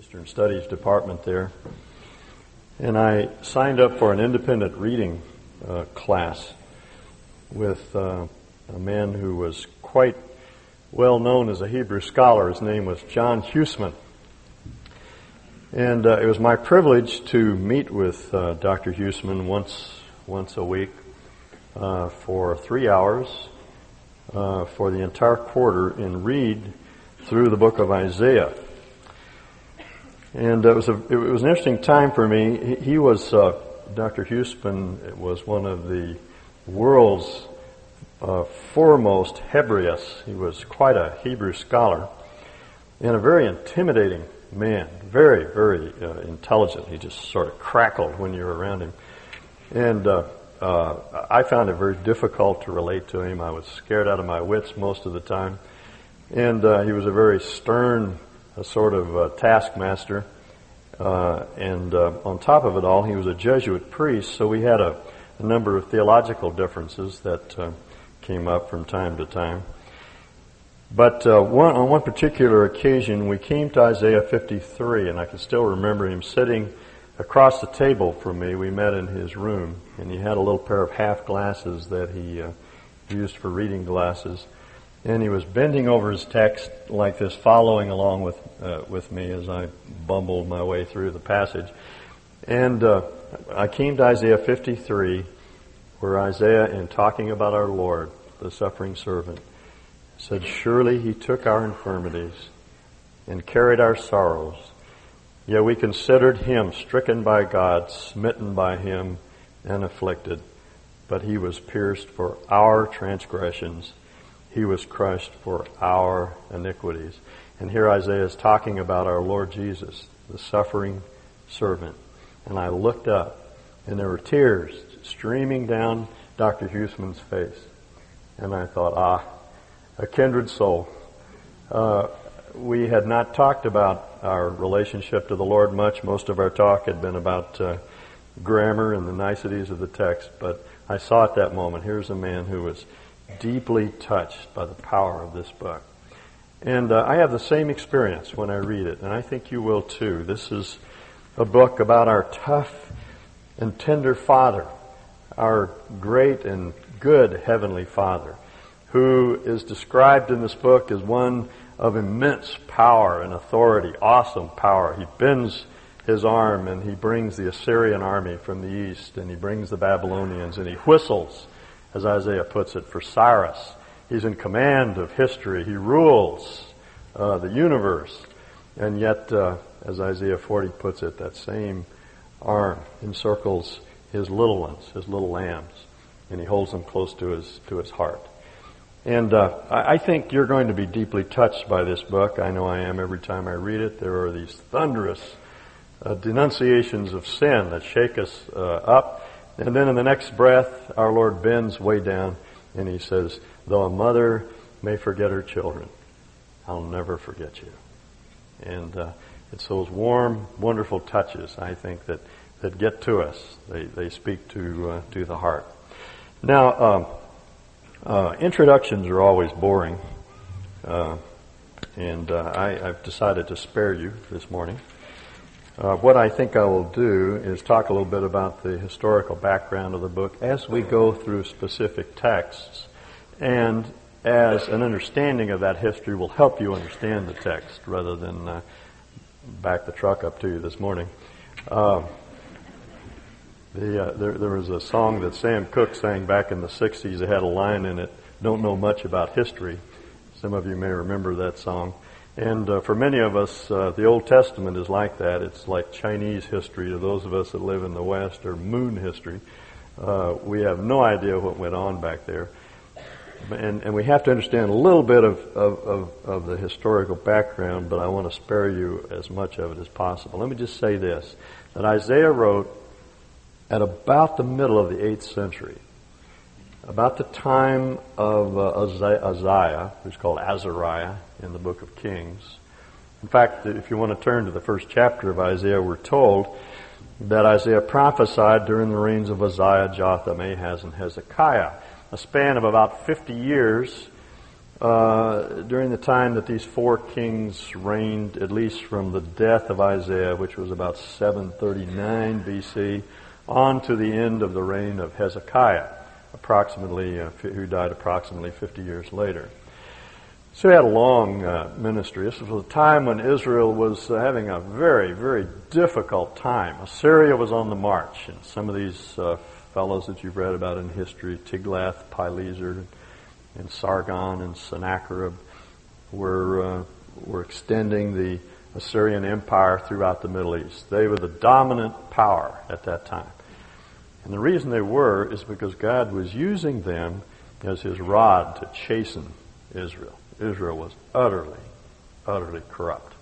Eastern Studies department there. And I signed up for an independent reading uh, class with uh, a man who was quite well known as a Hebrew scholar. His name was John Huesman. And uh, it was my privilege to meet with uh, Dr. Huesman once once a week uh, for three hours uh, for the entire quarter and read through the book of Isaiah. And it was a, it was an interesting time for me. He, he was uh, Dr. Huesman was one of the world's uh, foremost Hebraists. He was quite a Hebrew scholar and a very intimidating man. Very, very uh, intelligent. He just sort of crackled when you were around him. And uh, uh, I found it very difficult to relate to him. I was scared out of my wits most of the time. And uh, he was a very stern a sort of uh, taskmaster. Uh, and uh, on top of it all, he was a Jesuit priest, so we had a, a number of theological differences that uh, came up from time to time. But uh, one, on one particular occasion, we came to Isaiah 53, and I can still remember him sitting across the table from me. We met in his room, and he had a little pair of half glasses that he uh, used for reading glasses and he was bending over his text like this, following along with uh, with me as I bumbled my way through the passage. And uh, I came to Isaiah 53, where Isaiah, in talking about our Lord, the suffering servant, said, "Surely He took our infirmities and carried our sorrows. Yet we considered Him stricken by God, smitten by Him, and afflicted. But He was pierced for our transgressions." He was crushed for our iniquities. And here Isaiah is talking about our Lord Jesus, the suffering servant. And I looked up, and there were tears streaming down Dr. Huesman's face. And I thought, ah, a kindred soul. Uh, we had not talked about our relationship to the Lord much. Most of our talk had been about uh, grammar and the niceties of the text. But I saw at that moment, here's a man who was deeply touched by the power of this book. And uh, I have the same experience when I read it, and I think you will too. This is a book about our tough and tender Father, our great and good Heavenly Father, who is described in this book as one of immense power and authority, awesome power. He bends his arm and he brings the Assyrian army from the east, and he brings the Babylonians, and he whistles as Isaiah puts it, for Cyrus. He's in command of history. He rules uh, the universe. And yet, uh, as Isaiah 40 puts it, that same arm encircles his little ones, his little lambs, and he holds them close to his to his heart. And uh, I, think you're going to be deeply touched by this book. I know I am every time I read it. There are these thunderous uh, denunciations of sin that shake us uh, up and then in the next breath, our Lord bends way down and he says, though a mother may forget her children, I'll never forget you. And uh, it's those warm, wonderful touches, I think, that, that get to us. They, they speak to, uh, to the heart. Now, um, uh, introductions are always boring. Uh, and uh, I, I've decided to spare you this morning. Uh, what I think I will do is talk a little bit about the historical background of the book as we go through specific texts, and as an understanding of that history will help you understand the text rather than uh, back the truck up to you this morning. Uh, the, there, there was a song that Sam Cooke sang back in the 60s. It had a line in it, Don't Know Much About History. Some of you may remember that song. And uh, for many of us, uh, the Old Testament is like that. It's like Chinese history to those of us that live in the West, or moon history. Uh, we have no idea what went on back there. And, and we have to understand a little bit of, of, of, of the historical background, but I want to spare you as much of it as possible. Let me just say this that Isaiah wrote at about the middle of the 8th century about the time of uh, Uzziah, who's called Azariah in the book of Kings. In fact, if you want to turn to the first chapter of Isaiah, we're told that Isaiah prophesied during the reigns of Uzziah, Jotham, Ahaz, and Hezekiah, a span of about 50 years uh, during the time that these four kings reigned, at least from the death of Isaiah, which was about 739 BC, on to the end of the reign of Hezekiah, approximately, uh, who died approximately 50 years later. So he had a long uh, ministry. This was a time when Israel was uh, having a very, very difficult time. Assyria was on the march, and some of these uh, fellows that you've read about in history, Tiglath-Pileser, and Sargon and Sennacherib were, uh, were extending the Assyrian Empire throughout the Middle East. They were the dominant power at that time. And the reason they were is because God was using them as his rod to chasten Israel. Israel was utterly, utterly corrupt.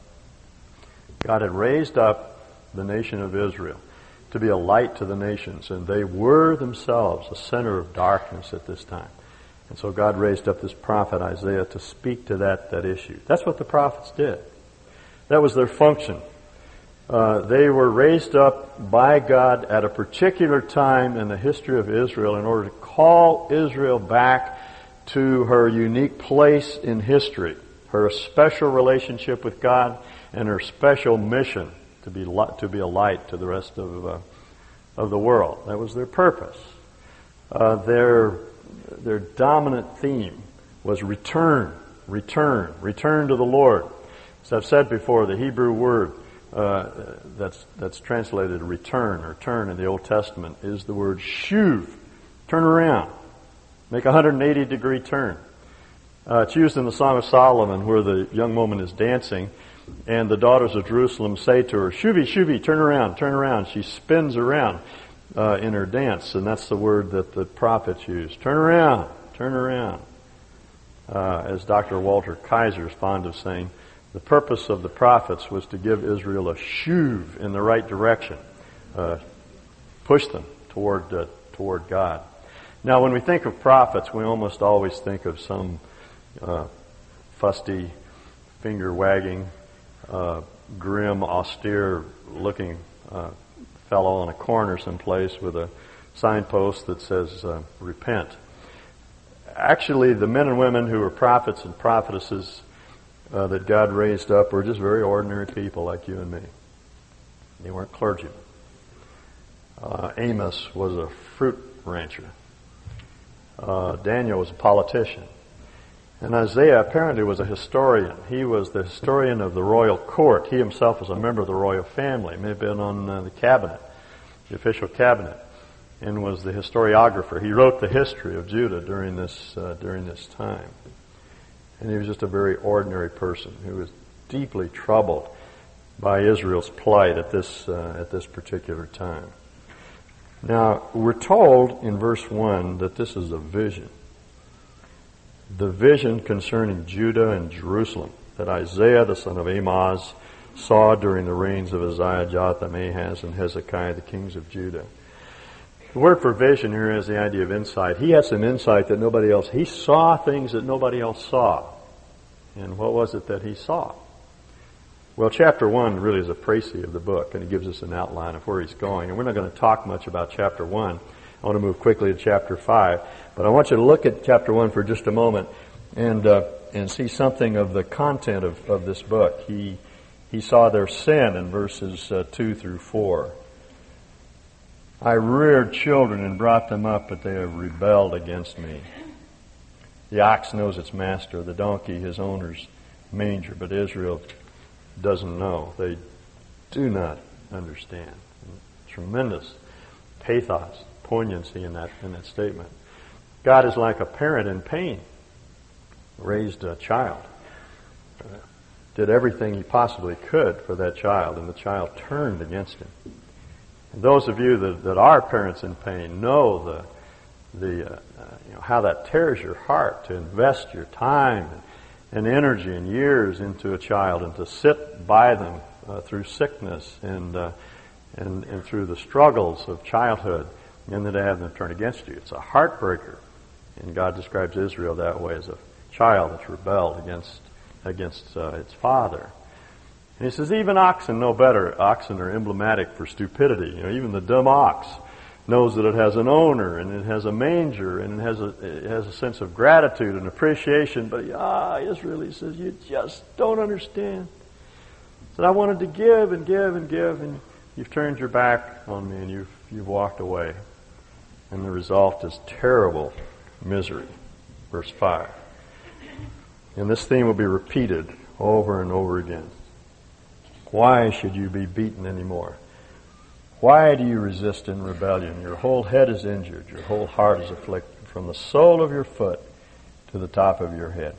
God had raised up the nation of Israel to be a light to the nations, and they were themselves a center of darkness at this time. And so God raised up this prophet Isaiah to speak to that, that issue. That's what the prophets did. That was their function. Uh, they were raised up by God at a particular time in the history of Israel in order to call Israel back to her unique place in history, her special relationship with God, and her special mission to be to be a light to the rest of uh, of the world. That was their purpose. Uh, their their dominant theme was return, return, return to the Lord. As I've said before, the Hebrew word uh, that's that's translated return or turn in the Old Testament is the word shuv, turn around, make a 180 degree turn. Uh, it's used in the Song of Solomon where the young woman is dancing and the daughters of Jerusalem say to her, Shuvi, Shuvi, turn around, turn around. She spins around uh, in her dance, and that's the word that the prophets use. Turn around, turn around. Uh, as Dr. Walter Kaiser is fond of saying, the purpose of the prophets was to give Israel a shuv in the right direction, uh, push them toward uh, toward God. Now, when we think of prophets, we almost always think of some uh, fusty, finger wagging, uh, grim, austere looking fellow on a corner someplace with a signpost that says, uh, repent. Actually, the men and women who were prophets and prophetesses uh, that God raised up were just very ordinary people like you and me. They weren't clergymen. Uh, Amos was a fruit rancher. Uh, Daniel was a politician. And Isaiah apparently was a historian. He was the historian of the royal court. He himself was a member of the royal family. May have been on uh, the cabinet, the official cabinet, and was the historiographer. He wrote the history of Judah during this uh, during this time. And he was just a very ordinary person who was deeply troubled by Israel's plight at this uh, at this particular time. Now we're told in verse one that this is a vision the vision concerning Judah and Jerusalem that Isaiah the son of Amoz saw during the reigns of Uzziah, Jotham, Ahaz, and Hezekiah, the kings of Judah. The word for vision here is the idea of insight. He had some insight that nobody else, he saw things that nobody else saw. And what was it that he saw? Well, chapter one really is a précis of the book, and it gives us an outline of where he's going. And we're not going to talk much about chapter one. I want to move quickly to chapter 5. But I want you to look at chapter 1 for just a moment and, uh, and see something of the content of, of this book. He, he saw their sin in verses uh, 2 through 4. I reared children and brought them up, but they have rebelled against me. The ox knows its master, the donkey his owner's manger, but Israel doesn't know. They do not understand. Tremendous pathos poignancy in that, in that statement. God is like a parent in pain, raised a child, did everything he possibly could for that child, and the child turned against him. Those of you that, that are parents in pain know the, the, uh, you know, how that tears your heart to invest your time and, and energy and years into a child and to sit by them uh, through sickness and, uh, and, and through the struggles of childhood and then to have them turn against you. It's a heartbreaker. And God describes Israel that way as a child that's rebelled against, against uh, its father. And he says, even oxen know better. Oxen are emblematic for stupidity. You know, even the dumb ox knows that it has an owner and it has a manger and it has a, it has a sense of gratitude and appreciation. But ah, Israel, he says, you just don't understand. That I wanted to give and give and give, and you've turned your back on me and you've you've walked away, and the result is terrible misery. Verse five. And this theme will be repeated over and over again. Why should you be beaten anymore? Why do you resist in rebellion? Your whole head is injured. Your whole heart is afflicted from the sole of your foot to the top of your head.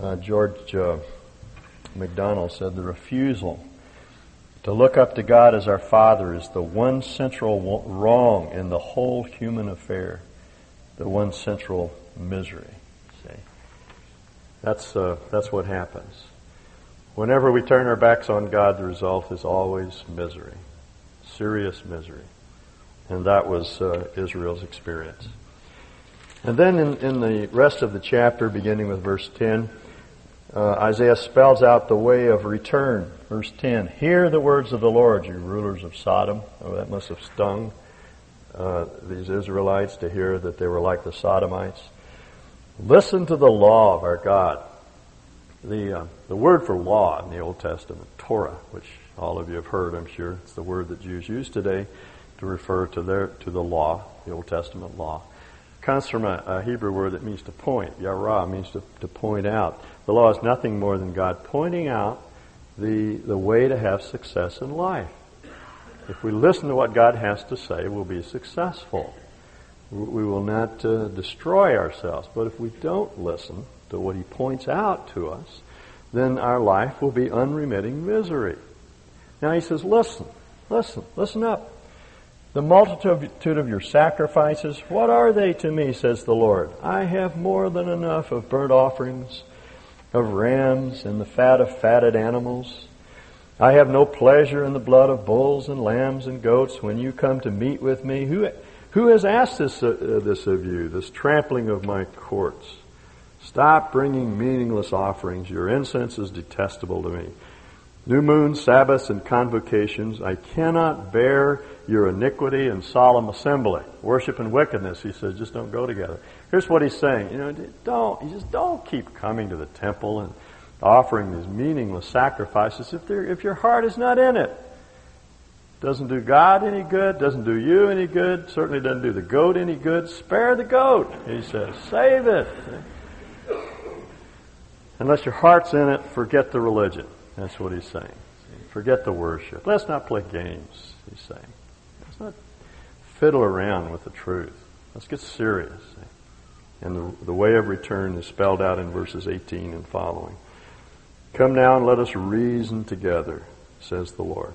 Uh, George uh, MacDonald said the refusal to look up to God as our Father is the one central wrong in the whole human affair, the one central misery. See, that's uh, that's what happens. Whenever we turn our backs on God, the result is always misery, serious misery. And that was uh, Israel's experience. And then in, in, the rest of the chapter, beginning with verse 10, uh, Isaiah spells out the way of return. Verse 10, Hear the words of the Lord, you rulers of Sodom. Oh, that must have stung uh, these Israelites to hear that they were like the Sodomites. Listen to the law of our God the, uh, the word for law in the Old Testament, Torah, which all of you have heard, I'm sure, it's the word that Jews use today to refer to their to the law, the Old Testament law. Comes from a, a Hebrew word that means to point. Yara means to, to point out. The law is nothing more than God pointing out the, the way to have success in life. If we listen to what God has to say, we'll be successful. We will not uh, destroy ourselves. But if we don't listen, to what he points out to us, then our life will be unremitting misery. Now he says, listen, listen, listen up. The multitude of your sacrifices, what are they to me, says the Lord? I have more than enough of burnt offerings, of rams, and the fat of fatted animals. I have no pleasure in the blood of bulls and lambs and goats when you come to meet with me. Who, who has asked this, uh, this of you, this trampling of my courts? Stop bringing meaningless offerings. Your incense is detestable to me. New moons, Sabbaths, and convocations. I cannot bear your iniquity and solemn assembly. Worship and wickedness, he says, just don't go together. Here's what he's saying. You know, don't, he says, don't keep coming to the temple and offering these meaningless sacrifices if, if your heart is not in it. Doesn't do God any good, doesn't do you any good, certainly doesn't do the goat any good. Spare the goat, he says. Save it. Unless your heart's in it, forget the religion. That's what he's saying. Forget the worship. Let's not play games, he's saying. Let's not fiddle around with the truth. Let's get serious. And the, the way of return is spelled out in verses 18 and following. Come now and let us reason together, says the Lord.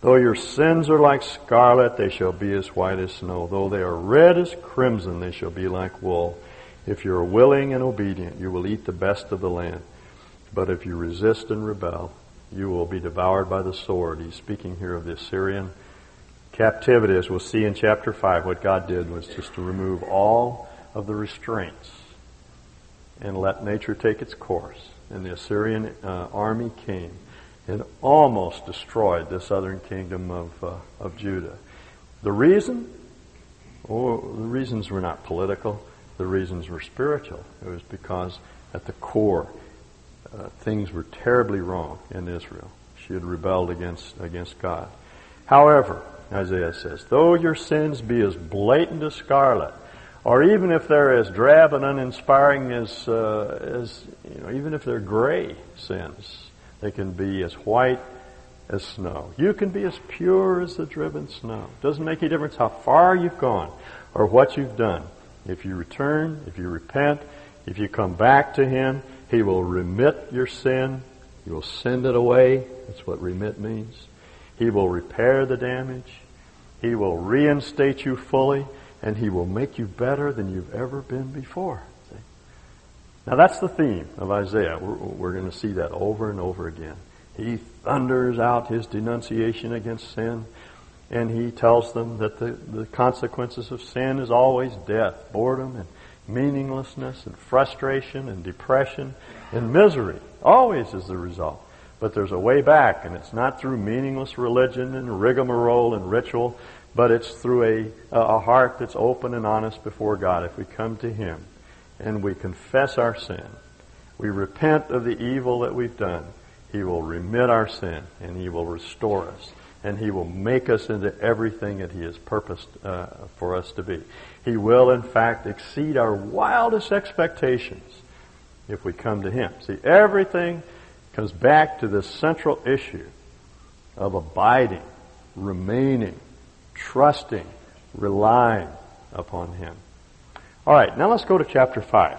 Though your sins are like scarlet, they shall be as white as snow. Though they are red as crimson, they shall be like wool. If you are willing and obedient, you will eat the best of the land. But if you resist and rebel, you will be devoured by the sword. He's speaking here of the Assyrian captivity. As we'll see in chapter 5, what God did was just to remove all of the restraints and let nature take its course. And the Assyrian uh, army came and almost destroyed the southern kingdom of, uh, of Judah. The reason? Oh, the reasons were not political the reasons were spiritual. It was because at the core, uh, things were terribly wrong in Israel. She had rebelled against, against God. However, Isaiah says, though your sins be as blatant as scarlet, or even if they're as drab and uninspiring as, uh, as you know, even if they're gray sins, they can be as white as snow. You can be as pure as the driven snow. Doesn't make any difference how far you've gone or what you've done. If you return, if you repent, if you come back to Him, He will remit your sin. He will send it away. That's what remit means. He will repair the damage. He will reinstate you fully, and He will make you better than you've ever been before. See? Now that's the theme of Isaiah. We're, we're going to see that over and over again. He thunders out His denunciation against sin and he tells them that the, the consequences of sin is always death, boredom, and meaninglessness, and frustration, and depression, and misery. Always is the result. But there's a way back, and it's not through meaningless religion and rigmarole and ritual, but it's through a, a heart that's open and honest before God. If we come to Him and we confess our sin, we repent of the evil that we've done, He will remit our sin and He will restore us and He will make us into everything that He has purposed uh, for us to be. He will, in fact, exceed our wildest expectations if we come to Him. See, everything comes back to this central issue of abiding, remaining, trusting, relying upon Him. All right, now let's go to chapter 5.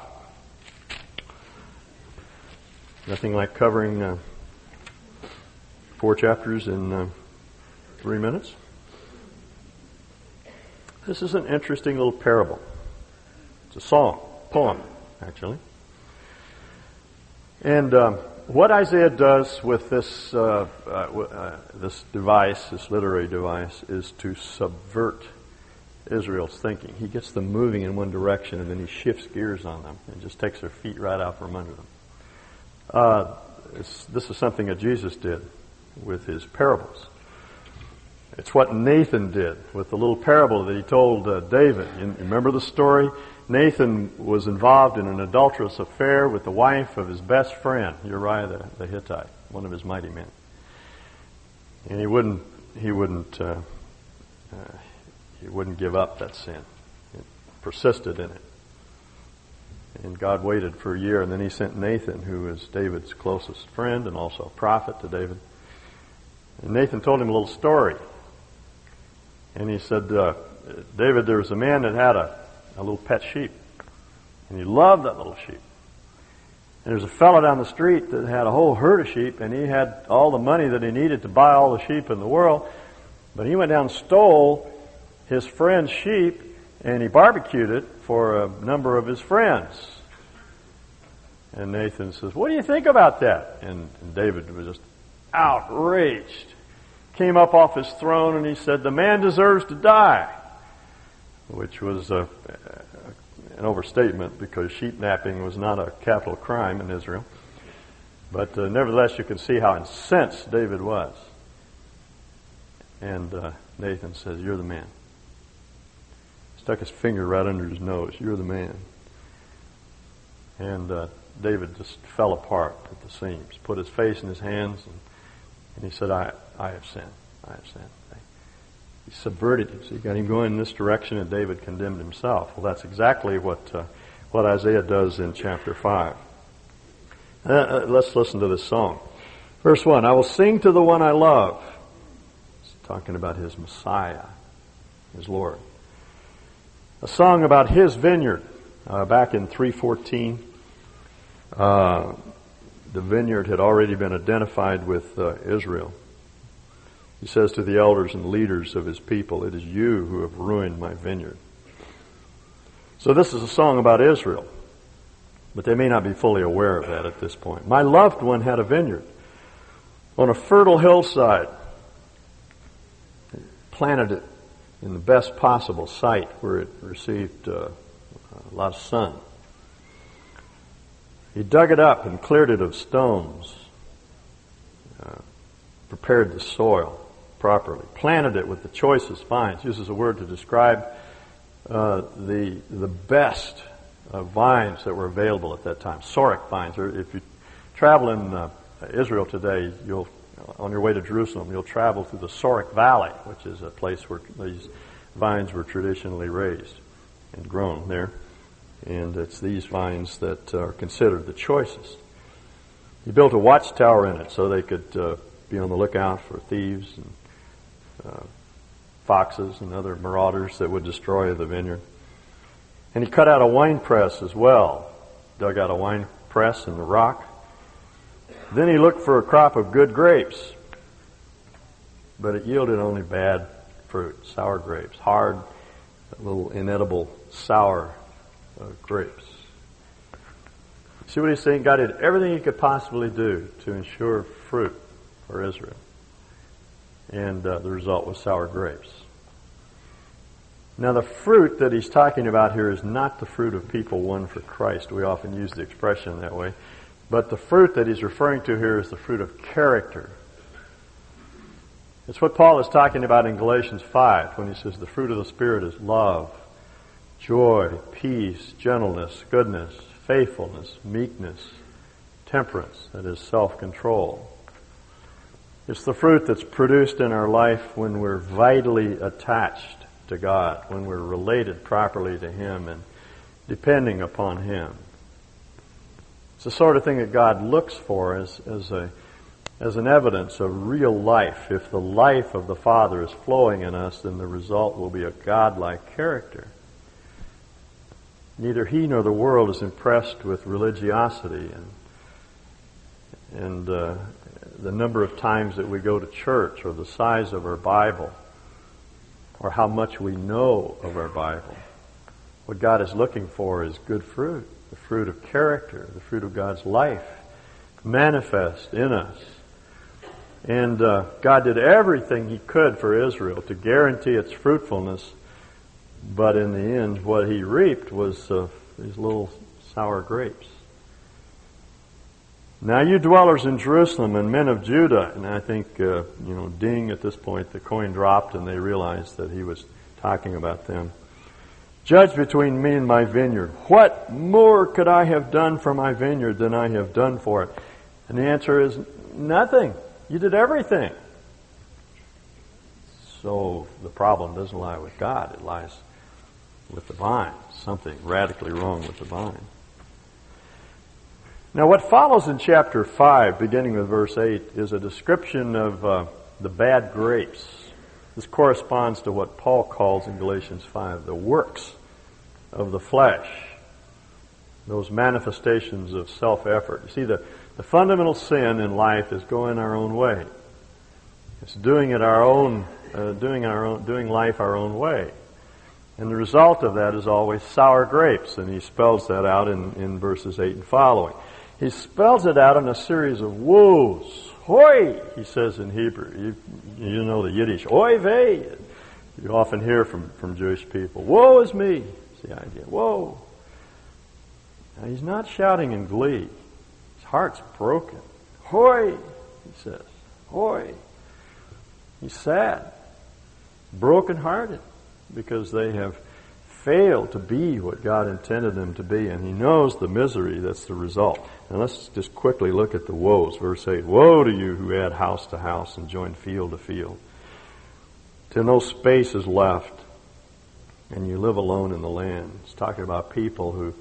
Nothing like covering uh, four chapters in uh, three minutes. This is an interesting little parable. It's a song, poem, actually. And um, what Isaiah does with this uh, uh, uh, this device, this literary device, is to subvert Israel's thinking. He gets them moving in one direction, and then he shifts gears on them and just takes their feet right out from under them. Uh, this is something that Jesus did with his parables. It's what Nathan did with the little parable that he told uh, David. You remember the story? Nathan was involved in an adulterous affair with the wife of his best friend, Uriah the, the Hittite, one of his mighty men. And he wouldn't, he wouldn't, uh, uh, he wouldn't give up that sin. He persisted in it. And God waited for a year, and then he sent Nathan, who was David's closest friend and also a prophet to David. And Nathan told him a little story and he said, uh, David, there was a man that had a, a little pet sheep. And he loved that little sheep. And there's a fellow down the street that had a whole herd of sheep, and he had all the money that he needed to buy all the sheep in the world. But he went down and stole his friend's sheep, and he barbecued it for a number of his friends. And Nathan says, What do you think about that? And, and David was just outraged came up off his throne and he said, The man deserves to die, which was a, an overstatement because sheep napping was not a capital crime in Israel. But uh, nevertheless, you can see how incensed David was. And uh, Nathan says, You're the man. Stuck his finger right under his nose. You're the man. And uh, David just fell apart at the seams, put his face in his hands, and, and he said, I, I have sinned. I have sinned. He subverted him. So he got him going in this direction, and David condemned himself. Well, that's exactly what uh, what Isaiah does in chapter five. Uh, uh, let's listen to this song. Verse one: I will sing to the one I love. He's talking about his Messiah, his Lord. A song about his vineyard. Uh, back in 314, uh, the vineyard had already been identified with uh, Israel. He says to the elders and leaders of his people, It is you who have ruined my vineyard. So this is a song about Israel, but they may not be fully aware of that at this point. My loved one had a vineyard on a fertile hillside, planted it in the best possible site where it received uh, a lot of sun. He dug it up and cleared it of stones, uh, prepared the soil properly. Planted it with the choicest vines. Uses a word to describe uh, the the best uh, vines that were available at that time. Sorek vines. Or if you travel in uh, Israel today, you'll on your way to Jerusalem, you'll travel through the Sorek Valley, which is a place where these vines were traditionally raised and grown there. And it's these vines that are considered the choicest. He built a watchtower in it so they could uh, be on the lookout for thieves and uh, foxes and other marauders that would destroy the vineyard. And he cut out a wine press as well, dug out a wine press in the rock. Then he looked for a crop of good grapes, but it yielded only bad fruit, sour grapes, hard, little inedible, sour uh, grapes. See what he's saying? God did everything he could possibly do to ensure fruit for Israel and uh, the result was sour grapes. Now, the fruit that he's talking about here is not the fruit of people won for Christ. We often use the expression that way. But the fruit that he's referring to here is the fruit of character. It's what Paul is talking about in Galatians 5 when he says the fruit of the Spirit is love, joy, peace, gentleness, goodness, faithfulness, meekness, temperance, that is self-control. It's the fruit that's produced in our life when we're vitally attached to God, when we're related properly to Him and depending upon Him. It's the sort of thing that God looks for as, as a as an evidence of real life. If the life of the Father is flowing in us, then the result will be a godlike character. Neither he nor the world is impressed with religiosity and and uh, the number of times that we go to church or the size of our Bible or how much we know of our Bible. What God is looking for is good fruit, the fruit of character, the fruit of God's life manifest in us. And uh, God did everything He could for Israel to guarantee its fruitfulness, but in the end, what He reaped was uh, these little sour grapes. Now, you dwellers in Jerusalem and men of Judah, and I think, uh, you know, ding at this point, the coin dropped and they realized that he was talking about them. Judge between me and my vineyard. What more could I have done for my vineyard than I have done for it? And the answer is nothing. You did everything. So the problem doesn't lie with God, it lies with the vine. Something radically wrong with the vine. Now, what follows in chapter 5, beginning with verse 8, is a description of uh, the bad grapes. This corresponds to what Paul calls in Galatians 5 the works of the flesh, those manifestations of self effort. You see, the, the fundamental sin in life is going our own way. It's doing it our own, uh, doing our own, doing life our own way. And the result of that is always sour grapes, and he spells that out in, in verses 8 and following. He spells it out in a series of woes. Hoi, he says in Hebrew. You, you know the Yiddish. Oi vey. You often hear from, from Jewish people. Woe is me. It's the idea. Woe. Now he's not shouting in glee His heart's broken. Hoi, he says. Hoi. He's sad, broken-hearted, because they have failed to be what God intended them to be, and he knows the misery that's the result. And let's just quickly look at the woes. Verse 8, Woe to you who add house to house and join field to field, till no space is left, and you live alone in the land. It's talking about people who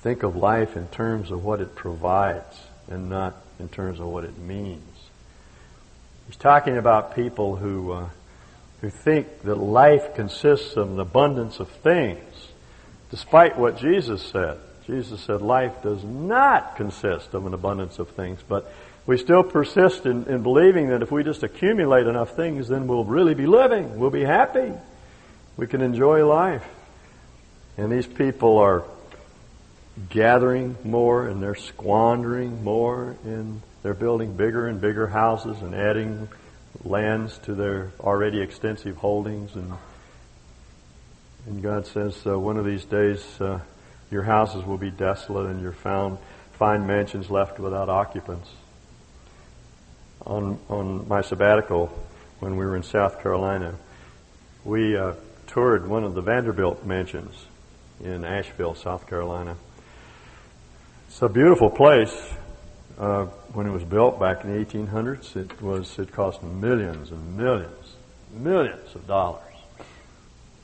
think of life in terms of what it provides and not in terms of what it means. He's talking about people who, uh, who think that life consists of an abundance of things, despite what Jesus said. Jesus said life does not consist of an abundance of things, but we still persist in, in believing that if we just accumulate enough things, then we'll really be living. We'll be happy. We can enjoy life. And these people are gathering more and they're squandering more and they're building bigger and bigger houses and adding lands to their already extensive holdings and and God says uh, one of these days uh, your houses will be desolate and your found fine mansions left without occupants. On on my sabbatical when we were in South Carolina, we uh, toured one of the Vanderbilt mansions in Asheville, South Carolina it's a beautiful place. Uh, when it was built back in the 1800s, it was it cost millions and millions, millions of dollars.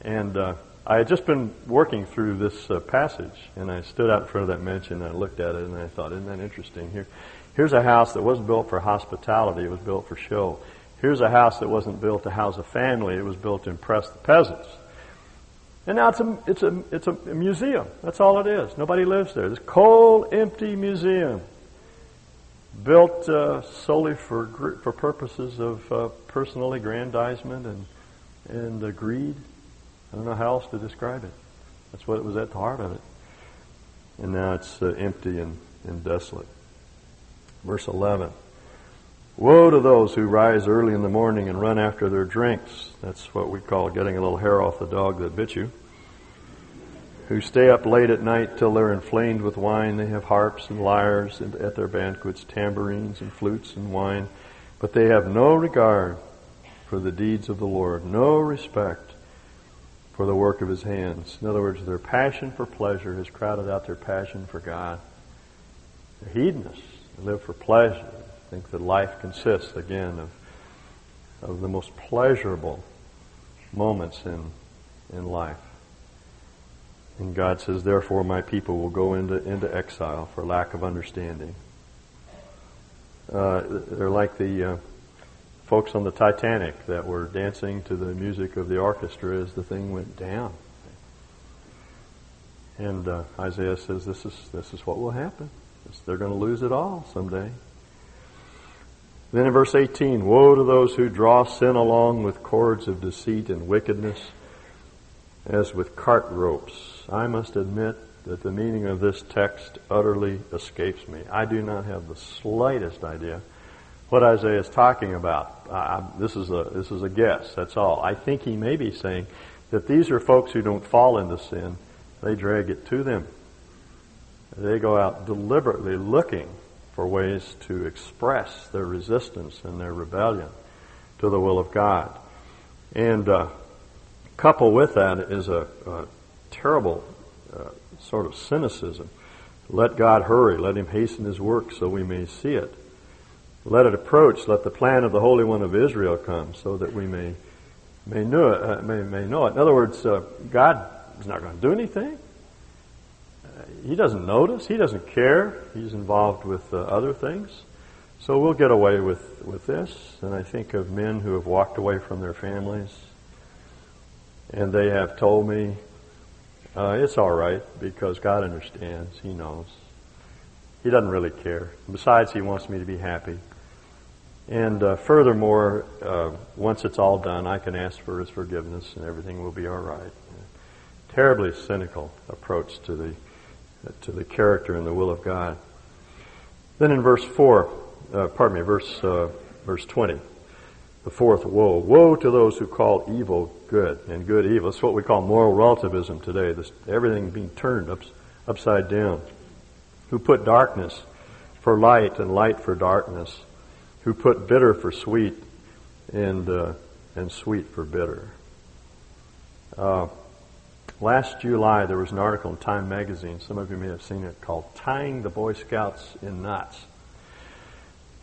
And uh, I had just been working through this uh, passage, and I stood out in front of that mansion and I looked at it and I thought, isn't that interesting? Here, here's a house that wasn't built for hospitality; it was built for show. Here's a house that wasn't built to house a family; it was built to impress the peasants. And now it's a, it's a, it's a museum. That's all it is. Nobody lives there. This cold, empty museum built uh, solely for, for purposes of uh, personal aggrandizement and, and uh, greed. I don't know how else to describe it. That's what it was at the heart of it. And now it's uh, empty and, and desolate. Verse 11. Woe to those who rise early in the morning and run after their drinks. That's what we call getting a little hair off the dog that bit you. who stay up late at night till they're inflamed with wine. They have harps and lyres and at their banquets, tambourines and flutes and wine, but they have no regard for the deeds of the Lord, no respect for the work of his hands. In other words, their passion for pleasure has crowded out their passion for God. They're hedonists. They live for pleasure. They think that life consists, again, of, of the most pleasurable moments in, in life. And God says, therefore my people will go into, into exile for lack of understanding. Uh, they're like the uh, folks on the Titanic that were dancing to the music of the orchestra as the thing went down. And uh, Isaiah says this is, this is what will happen. They're going to lose it all someday. Then in verse 18, Woe to those who draw sin along with cords of deceit and wickedness as with cart ropes. I must admit that the meaning of this text utterly escapes me. I do not have the slightest idea what Isaiah is talking about. Uh, this is a this is a guess. That's all. I think he may be saying that these are folks who don't fall into sin; they drag it to them. They go out deliberately looking for ways to express their resistance and their rebellion to the will of God, and uh, couple with that is a, a terrible uh, sort of cynicism. Let God hurry. Let Him hasten His work so we may see it. Let it approach. Let the plan of the Holy One of Israel come so that we may may know it. Uh, may, may know it. In other words, uh, God is not going to do anything. He doesn't notice. He doesn't care. He's involved with uh, other things. So we'll get away with, with this. And I think of men who have walked away from their families and they have told me uh, it's all right because God understands. He knows. He doesn't really care. Besides, He wants me to be happy. And uh, furthermore, uh, once it's all done, I can ask for His forgiveness and everything will be all right. Terribly cynical approach to the to the character and the will of God. Then in verse four, uh, pardon me, verse uh, verse twenty, the fourth woe: Woe to those who call evil good and good evil. It's what we call moral relativism today. This, everything being turned up, upside down. Who put darkness for light and light for darkness. Who put bitter for sweet and uh, and sweet for bitter. Uh, last July, there was an article in Time magazine. Some of you may have seen it called "Tying the Boy Scouts in Knots."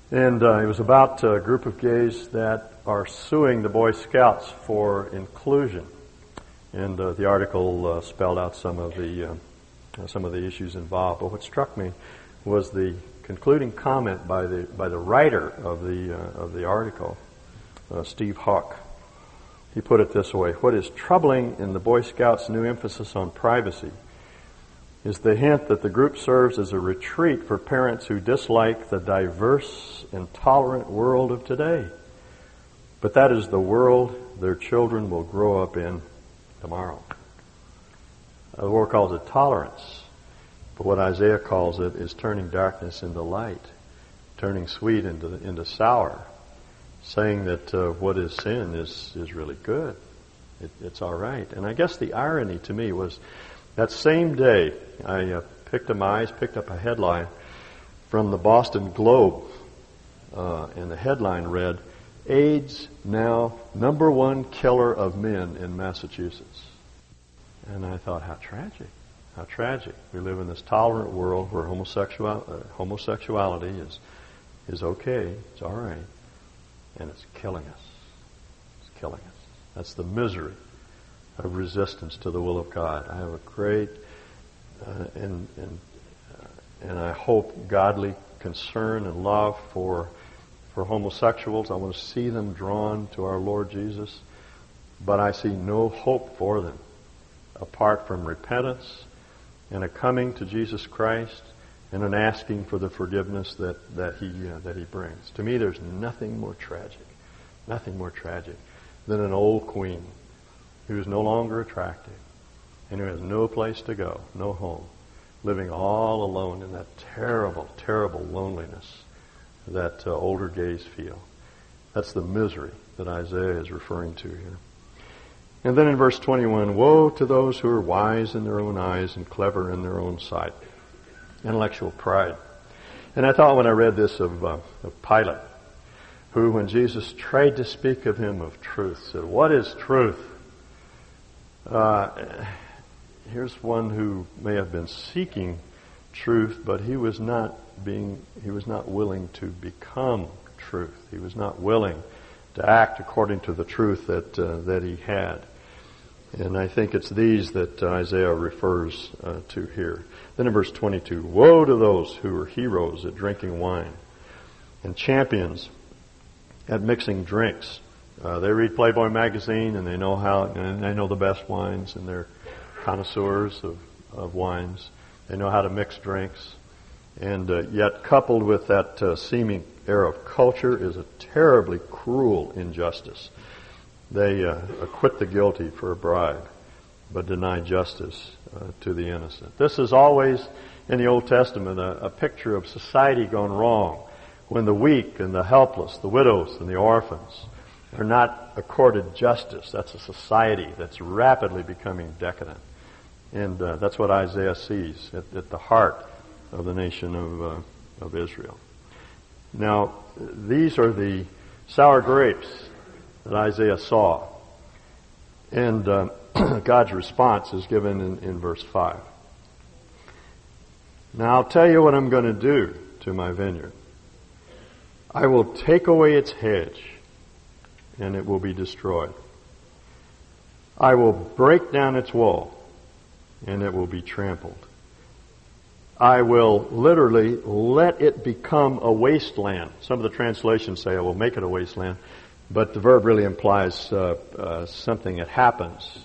And uh, it was about a group of gays that are suing the Boy Scouts for inclusion. And uh, the article uh, spelled out some of the uh, some of the issues involved. But what struck me was the concluding comment by the by the writer of the uh, of the article, uh, Steve Hawk. He put it this way: What is troubling in the Boy Scouts' new emphasis on privacy is the hint that the group serves as a retreat for parents who dislike the diverse and tolerant world of today. But that is the world their children will grow up in tomorrow. The world calls it tolerance. But what Isaiah calls it is turning darkness into light, turning sweet into, into sour, saying that uh, what is sin is, is really good. It, it's all right. And I guess the irony to me was that same day, I uh, picked up my eyes, picked up a headline from the Boston Globe, uh, and the headline read, AIDS now number one killer of men in Massachusetts. And I thought, how tragic. How tragic. We live in this tolerant world where homosexual, uh, homosexuality is, is okay, it's all right, and it's killing us. It's killing us. That's the misery of resistance to the will of God. I have a great uh, and and uh, and I hope godly concern and love for for homosexuals. I want to see them drawn to our Lord Jesus, but I see no hope for them apart from repentance and a coming to Jesus Christ and an asking for the forgiveness that that he uh, that he brings. To me, there's nothing more tragic, nothing more tragic than an old queen who is no longer attractive and who has no place to go, no home, living all alone in that terrible, terrible loneliness that uh, older gays feel. That's the misery that Isaiah is referring to here. And then in verse 21, woe to those who are wise in their own eyes and clever in their own sight. Intellectual pride. And I thought when I read this of, uh, of Pilate, who, when Jesus tried to speak of him of truth, said, What is truth? Uh, here's one who may have been seeking truth, but he was not being, he was not willing to become truth. He was not willing to act according to the truth that, uh, that he had. And I think it's these that Isaiah refers uh, to here. Then in verse 22, Woe to those who are heroes at drinking wine and champions at mixing drinks. Uh, they read Playboy magazine and they know how, and they know the best wines and they're connoisseurs of, of wines. They know how to mix drinks. And uh, yet coupled with that uh, seeming air of culture is a terribly cruel injustice. They uh, acquit the guilty for a bribe, but deny justice uh, to the innocent. This is always in the Old Testament a, a picture of society gone wrong when the weak and the helpless, the widows and the orphans are not accorded justice. That's a society that's rapidly becoming decadent. And uh, that's what Isaiah sees at, at, the heart of the nation of, uh, of Israel. Now, these are the sour grapes that Isaiah saw. And uh, God's response is given in, in verse 5. Now I'll tell you what I'm going to do to my vineyard. I will take away its hedge and it will be destroyed. I will break down its wall and it will be trampled. I will literally let it become a wasteland. Some of the translations say I will make it a wasteland, but the verb really implies uh, uh, something that happens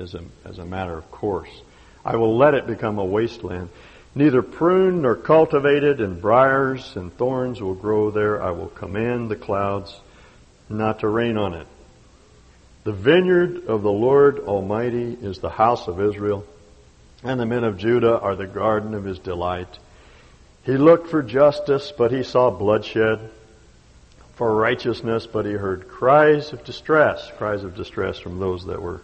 as a, as a matter of course. I will let it become a wasteland. Neither pruned nor cultivated, and briars and thorns will grow there. I will command the clouds not to rain on it. The vineyard of the Lord Almighty is the house of Israel, and the men of Judah are the garden of his delight. He looked for justice, but he saw bloodshed for righteousness, but he heard cries of distress, cries of distress from those that were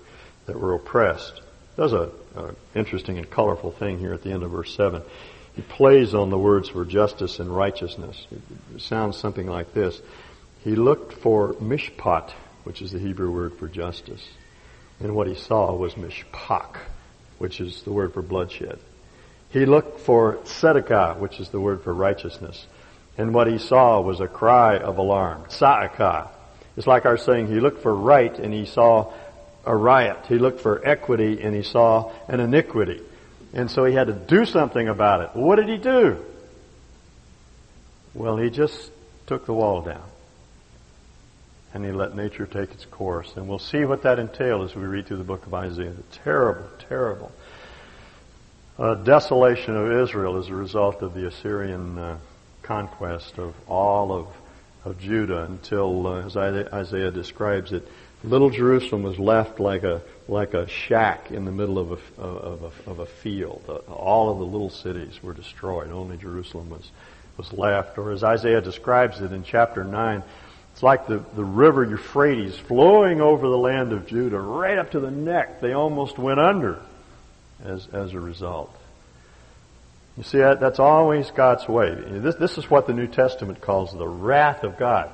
that were oppressed. Does a, a interesting and colorful thing here at the end of verse seven. He plays on the words for justice and righteousness. It sounds something like this. He looked for mishpat, which is the Hebrew word for justice, and what he saw was mishpak, which is the word for bloodshed. He looked for tzedakah, which is the word for righteousness. And what he saw was a cry of alarm. Sa'aka. It's like our saying he looked for right and he saw a riot. He looked for equity and he saw an iniquity. And so he had to do something about it. What did he do? Well, he just took the wall down. And he let nature take its course. And we'll see what that entailed as we read through the book of Isaiah. The terrible, terrible uh, desolation of Israel as a result of the Assyrian uh, conquest of all of, of Judah until, uh, as Isaiah describes it, little Jerusalem was left like a like a shack in the middle of a, of a, of a field. Uh, all of the little cities were destroyed. Only Jerusalem was was left. Or as Isaiah describes it in chapter nine, it's like the, the river Euphrates flowing over the land of Judah right up to the neck. They almost went under as as a result. You see, that, that's always God's way. This, this is what the New Testament calls the wrath of God.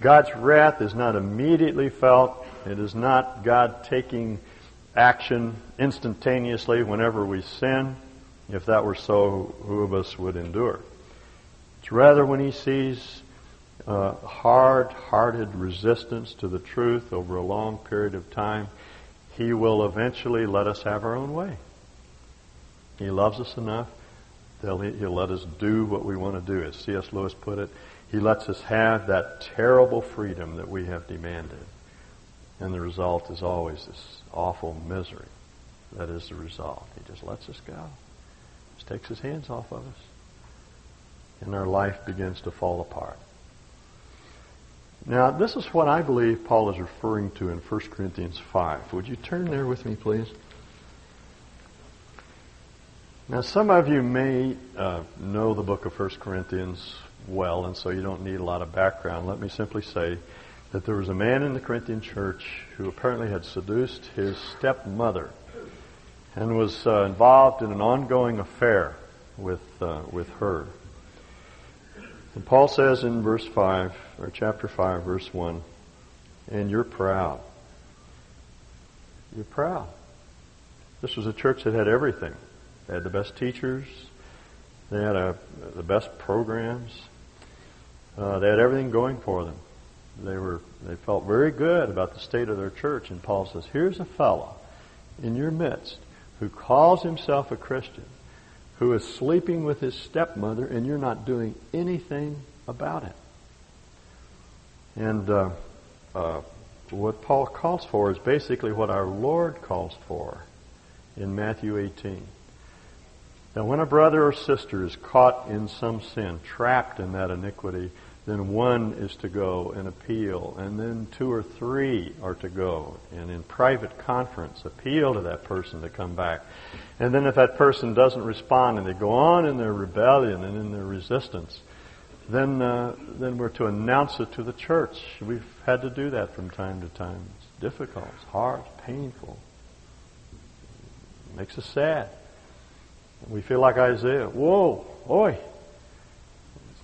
God's wrath is not immediately felt. It is not God taking action instantaneously whenever we sin. If that were so, who of us would endure? It's rather when He sees uh, hard-hearted resistance to the truth over a long period of time, He will eventually let us have our own way. He loves us enough He'll, he'll let us do what we want to do. As C.S. Lewis put it, he lets us have that terrible freedom that we have demanded. And the result is always this awful misery. That is the result. He just lets us go. Just takes his hands off of us. And our life begins to fall apart. Now, this is what I believe Paul is referring to in 1 Corinthians 5. Would you turn there with me, please? Now, some of you may uh, know the book of 1 Corinthians well, and so you don't need a lot of background. Let me simply say that there was a man in the Corinthian church who apparently had seduced his stepmother and was uh, involved in an ongoing affair with, uh, with her. And Paul says in verse 5, or chapter 5, verse 1, and you're proud. You're proud. This was a church that had everything. They had the best teachers. They had a, the best programs. Uh, they had everything going for them. They were they felt very good about the state of their church. And Paul says, "Here's a fellow in your midst who calls himself a Christian, who is sleeping with his stepmother, and you're not doing anything about it." And uh, uh, what Paul calls for is basically what our Lord calls for in Matthew 18. Now, when a brother or sister is caught in some sin, trapped in that iniquity, then one is to go and appeal, and then two or three are to go and in private conference appeal to that person to come back. And then if that person doesn't respond and they go on in their rebellion and in their resistance, then uh, then we're to announce it to the church. We've had to do that from time to time. It's difficult, it's hard, it's painful. It makes us sad. We feel like Isaiah. Whoa, oi,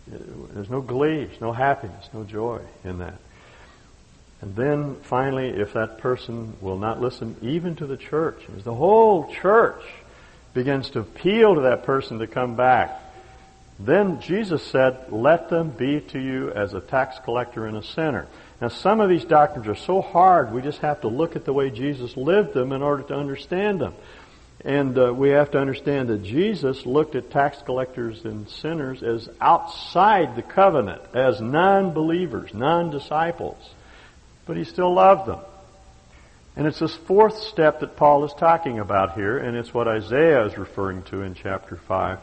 there's no glee, no happiness, no joy in that. And then finally, if that person will not listen even to the church, as the whole church begins to appeal to that person to come back, then Jesus said, let them be to you as a tax collector and a sinner. Now some of these doctrines are so hard, we just have to look at the way Jesus lived them in order to understand them. And uh, we have to understand that Jesus looked at tax collectors and sinners as outside the covenant, as non-believers, non-disciples. But he still loved them. And it's this fourth step that Paul is talking about here, and it's what Isaiah is referring to in chapter 5,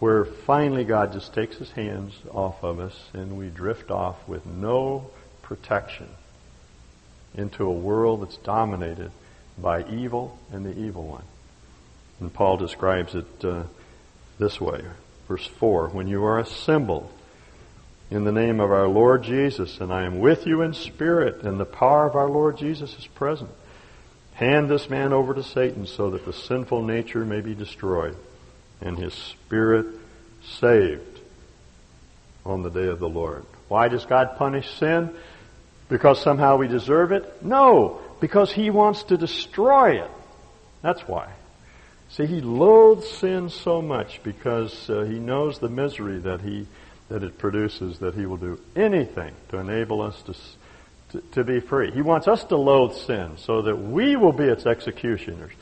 where finally God just takes his hands off of us and we drift off with no protection into a world that's dominated by evil and the evil one. And Paul describes it uh, this way. Verse 4 When you are assembled in the name of our Lord Jesus, and I am with you in spirit, and the power of our Lord Jesus is present, hand this man over to Satan so that the sinful nature may be destroyed and his spirit saved on the day of the Lord. Why does God punish sin? Because somehow we deserve it? No, because he wants to destroy it. That's why. See, he loathes sin so much because uh, he knows the misery that he that it produces. That he will do anything to enable us to, to to be free. He wants us to loathe sin so that we will be its executioners.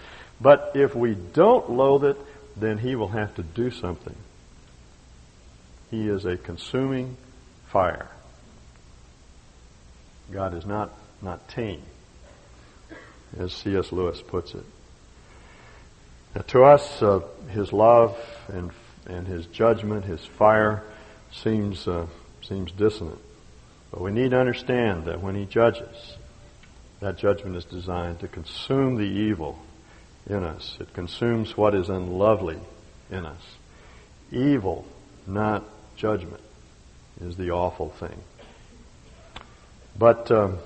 But if we don't loathe it, then he will have to do something. He is a consuming fire. God is not not tame, as C.S. Lewis puts it. Now, to us, uh, his love and and his judgment, his fire, seems uh, seems dissonant. But we need to understand that when he judges, that judgment is designed to consume the evil in us. It consumes what is unlovely in us. Evil, not judgment, is the awful thing. But um,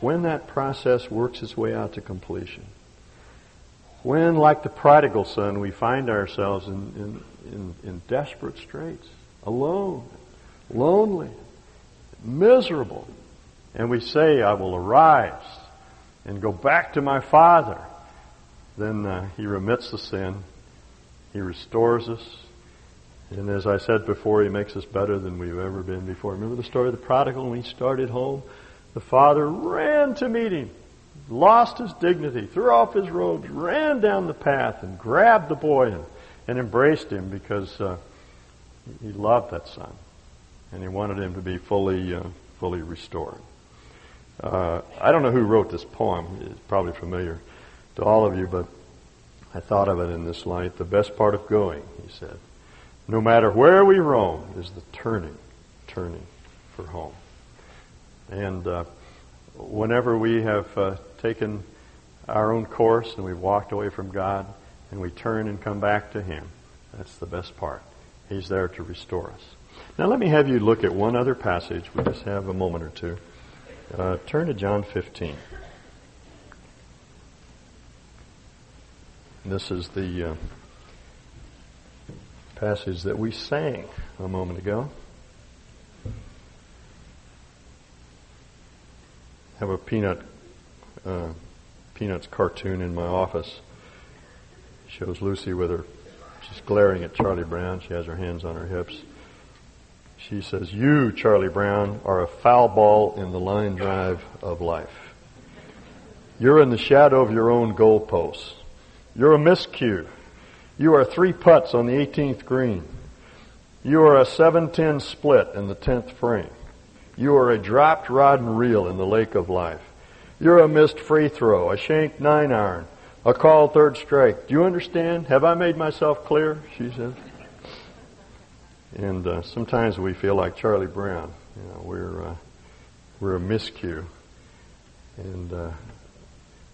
when that process works its way out to completion, when, like the prodigal son, we find ourselves in, in, in, in desperate straits, alone, lonely, miserable, and we say, I will arise and go back to my father, then uh, he remits the sin, he restores us, and as I said before, he makes us better than we've ever been before. Remember the story of the prodigal? When he started home? The father ran to meet him lost his dignity, threw off his robes, ran down the path, and grabbed the boy and, and embraced him because uh, he loved that son, and he wanted him to be fully uh, fully restored. Uh, I don't know who wrote this poem. It's probably familiar to all of you, but I thought of it in this light. The best part of going, he said, no matter where we roam, is the turning, turning for home. And uh, whenever we have uh, taken our own course and we've walked away from God and we turn and come back to Him. That's the best part. He's there to restore us. Now let me have you look at one other passage. We just have a moment or two. Uh, turn to John 15. This is the uh, passage that we sang a moment ago. Have a peanut uh, peanuts cartoon in my office. Shows Lucy with her she's glaring at Charlie Brown. She has her hands on her hips. She says, "You, Charlie Brown, are a foul ball in the line drive of life. You're in the shadow of your own goalposts. You're a miscue. You are three putts on the 18th green. You are a 7-10 split in the 10th frame. You are a dropped rod and reel in the lake of life. You're a missed free throw, a shanked nine iron, a call third strike. Do you understand? Have I made myself clear? She says. And uh, sometimes we feel like Charlie Brown. You know, we're uh, we're a miscue, and uh,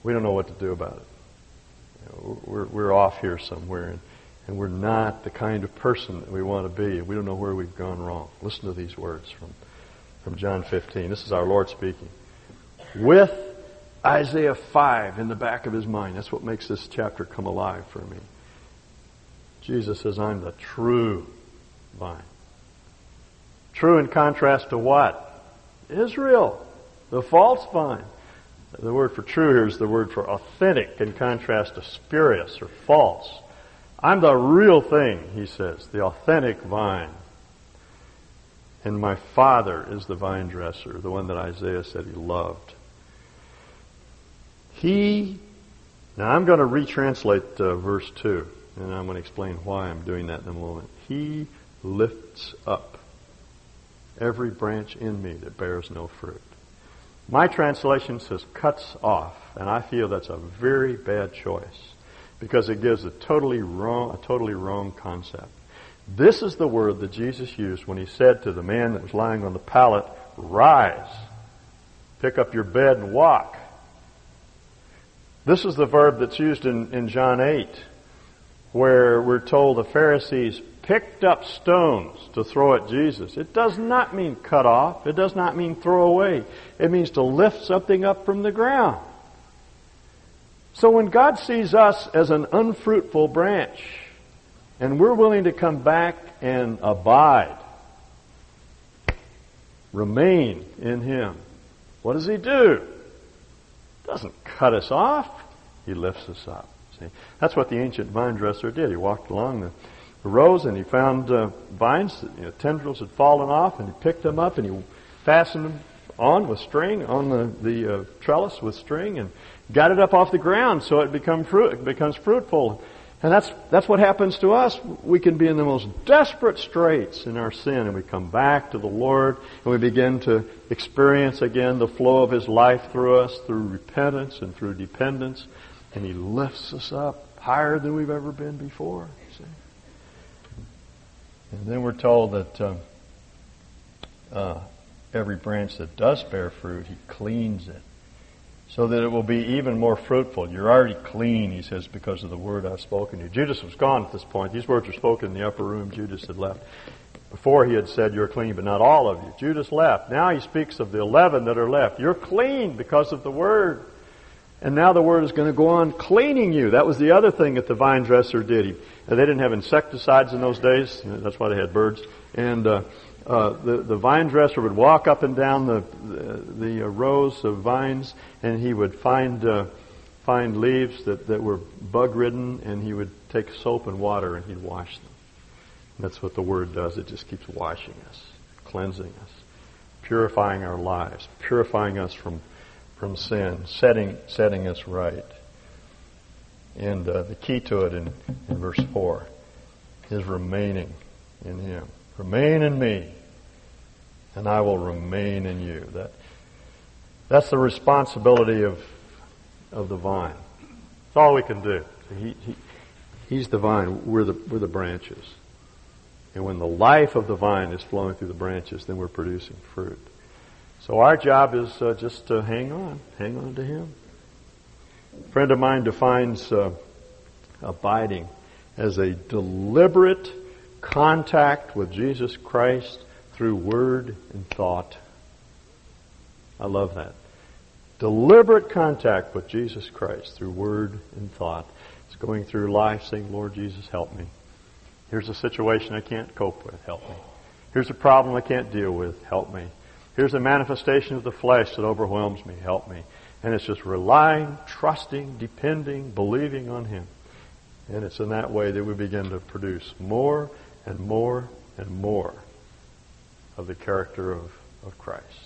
we don't know what to do about it we're, we're off here somewhere, and, and we're not the kind of person that we want to be. We don't know where we've gone wrong. Listen to these words from, from John 15. This is our Lord speaking. With Isaiah 5 in the back of his mind. That's what makes this chapter come alive for me. Jesus says, I'm the true vine. True in contrast to what? Israel, the false vine. The word for true here is the word for authentic in contrast to spurious or false. I'm the real thing, he says, the authentic vine. And my father is the vine dresser, the one that Isaiah said he loved. He, now I'm going to retranslate uh, verse 2, and I'm going to explain why I'm doing that in a moment. He lifts up every branch in me that bears no fruit. My translation says cuts off, and I feel that's a very bad choice because it gives a totally wrong, a totally wrong concept. This is the word that Jesus used when he said to the man that was lying on the pallet, rise, pick up your bed and walk. This is the verb that's used in, in John 8, where we're told the Pharisees picked up stones to throw at Jesus. It does not mean cut off. It does not mean throw away. It means to lift something up from the ground. So when God sees us as an unfruitful branch, and we're willing to come back and abide, remain in Him, what does He do? Doesn't cut us off. He lifts us up. See, that's what the ancient vine dresser did. He walked along the rows and he found uh, vines, you know, tendrils had fallen off, and he picked them up and he fastened them on with string on the the uh, trellis with string and got it up off the ground so it become fruit it becomes fruitful. And that's that's what happens to us. We can be in the most desperate straits in our sin, and we come back to the Lord, and we begin to experience again the flow of His life through us, through repentance and through dependence, and He lifts us up higher than we've ever been before. And then we're told that uh, uh, every branch that does bear fruit, he cleans it so that it will be even more fruitful. You're already clean, he says, because of the word I've spoken to you. Judas was gone at this point. These words were spoken in the upper room. Judas had left. Before he had said, You're clean, but not all of you. Judas left. Now he speaks of the eleven that are left. You're clean because of the word. And now the word is going to go on cleaning you. That was the other thing that the vine dresser did. He, they didn't have insecticides in those days. That's why they had birds. And uh, uh, the the vine dresser would walk up and down the the, the uh, rows of vines, and he would find uh, find leaves that, that were bug ridden, and he would take soap and water and he'd wash them. And that's what the word does. It just keeps washing us, cleansing us, purifying our lives, purifying us from from sin, setting, setting us right. And uh, the key to it in, in verse 4 is remaining in Him. Remain in me, and I will remain in you. That, that's the responsibility of, of the vine. It's all we can do. He, he, he's the vine, we're the, we're the branches. And when the life of the vine is flowing through the branches, then we're producing fruit. So our job is uh, just to hang on, hang on to Him. A friend of mine defines uh, abiding as a deliberate contact with Jesus Christ through word and thought. I love that. Deliberate contact with Jesus Christ through word and thought. It's going through life saying, Lord Jesus, help me. Here's a situation I can't cope with. Help me. Here's a problem I can't deal with. Help me. Here's a manifestation of the flesh that overwhelms me. Help me. And it's just relying, trusting, depending, believing on Him. And it's in that way that we begin to produce more and more and more of the character of, of Christ.